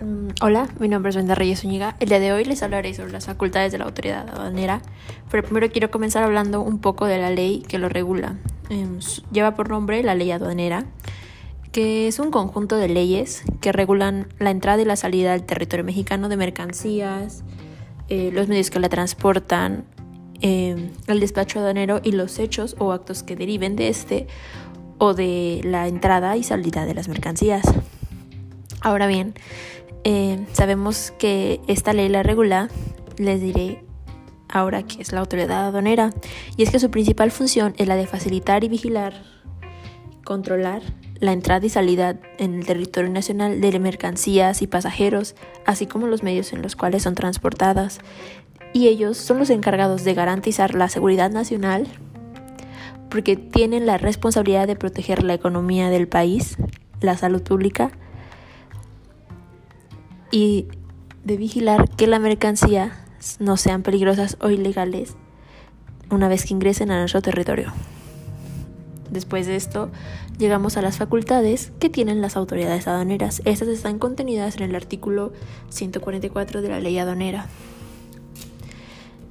Mm, hola, mi nombre es Brenda Reyes Zúñiga. El día de hoy les hablaré sobre las facultades de la autoridad aduanera, pero primero quiero comenzar hablando un poco de la ley que lo regula. Em, lleva por nombre la ley aduanera, que es un conjunto de leyes que regulan la entrada y la salida del territorio mexicano de mercancías, eh, los medios que la transportan, em, el despacho aduanero y los hechos o actos que deriven de este o de la entrada y salida de las mercancías. Ahora bien, eh, sabemos que esta ley la regula, les diré ahora que es la autoridad aduanera, y es que su principal función es la de facilitar y vigilar, controlar la entrada y salida en el territorio nacional de mercancías y pasajeros, así como los medios en los cuales son transportadas. Y ellos son los encargados de garantizar la seguridad nacional porque tienen la responsabilidad de proteger la economía del país, la salud pública, y de vigilar que la mercancía no sean peligrosas o ilegales una vez que ingresen a nuestro territorio. Después de esto, llegamos a las facultades que tienen las autoridades aduaneras. Estas están contenidas en el artículo 144 de la ley aduanera.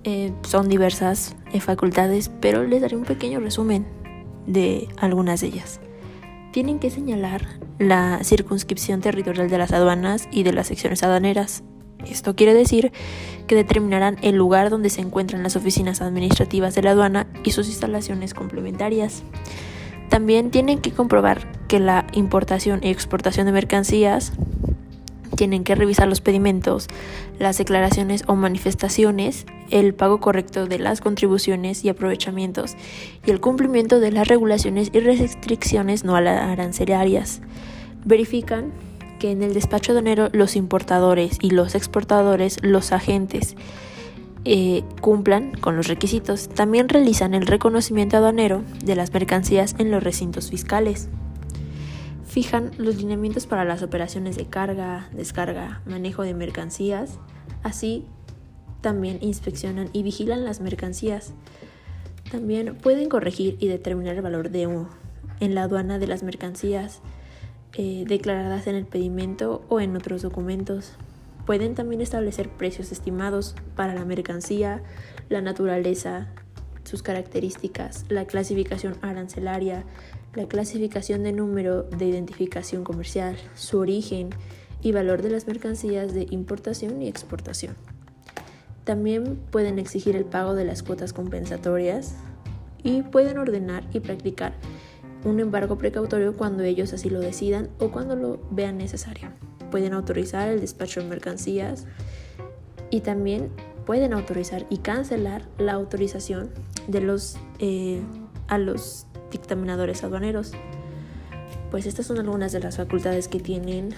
Eh, son diversas eh, facultades, pero les daré un pequeño resumen de algunas de ellas tienen que señalar la circunscripción territorial de las aduanas y de las secciones aduaneras. Esto quiere decir que determinarán el lugar donde se encuentran las oficinas administrativas de la aduana y sus instalaciones complementarias. También tienen que comprobar que la importación y exportación de mercancías tienen que revisar los pedimentos, las declaraciones o manifestaciones, el pago correcto de las contribuciones y aprovechamientos y el cumplimiento de las regulaciones y restricciones no arancelarias. Verifican que en el despacho aduanero los importadores y los exportadores, los agentes, eh, cumplan con los requisitos. También realizan el reconocimiento aduanero de las mercancías en los recintos fiscales fijan los lineamientos para las operaciones de carga, descarga, manejo de mercancías, así también inspeccionan y vigilan las mercancías. También pueden corregir y determinar el valor de en la aduana de las mercancías eh, declaradas en el pedimento o en otros documentos. Pueden también establecer precios estimados para la mercancía, la naturaleza, sus características, la clasificación arancelaria, la clasificación de número de identificación comercial, su origen y valor de las mercancías de importación y exportación. También pueden exigir el pago de las cuotas compensatorias y pueden ordenar y practicar un embargo precautorio cuando ellos así lo decidan o cuando lo vean necesario. Pueden autorizar el despacho de mercancías y también pueden autorizar y cancelar la autorización de los, eh, a los dictaminadores aduaneros. Pues estas son algunas de las facultades que tienen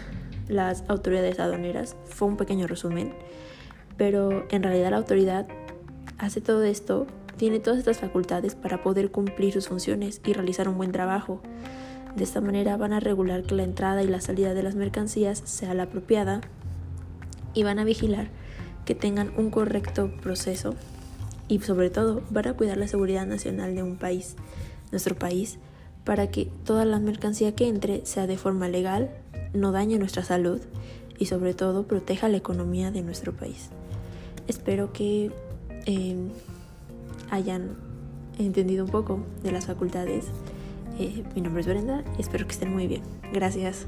las autoridades aduaneras. Fue un pequeño resumen, pero en realidad la autoridad hace todo esto, tiene todas estas facultades para poder cumplir sus funciones y realizar un buen trabajo. De esta manera van a regular que la entrada y la salida de las mercancías sea la apropiada y van a vigilar que tengan un correcto proceso y sobre todo van a cuidar la seguridad nacional de un país nuestro país para que toda la mercancía que entre sea de forma legal, no dañe nuestra salud y sobre todo proteja la economía de nuestro país. Espero que eh, hayan entendido un poco de las facultades. Eh, mi nombre es Brenda y espero que estén muy bien. Gracias.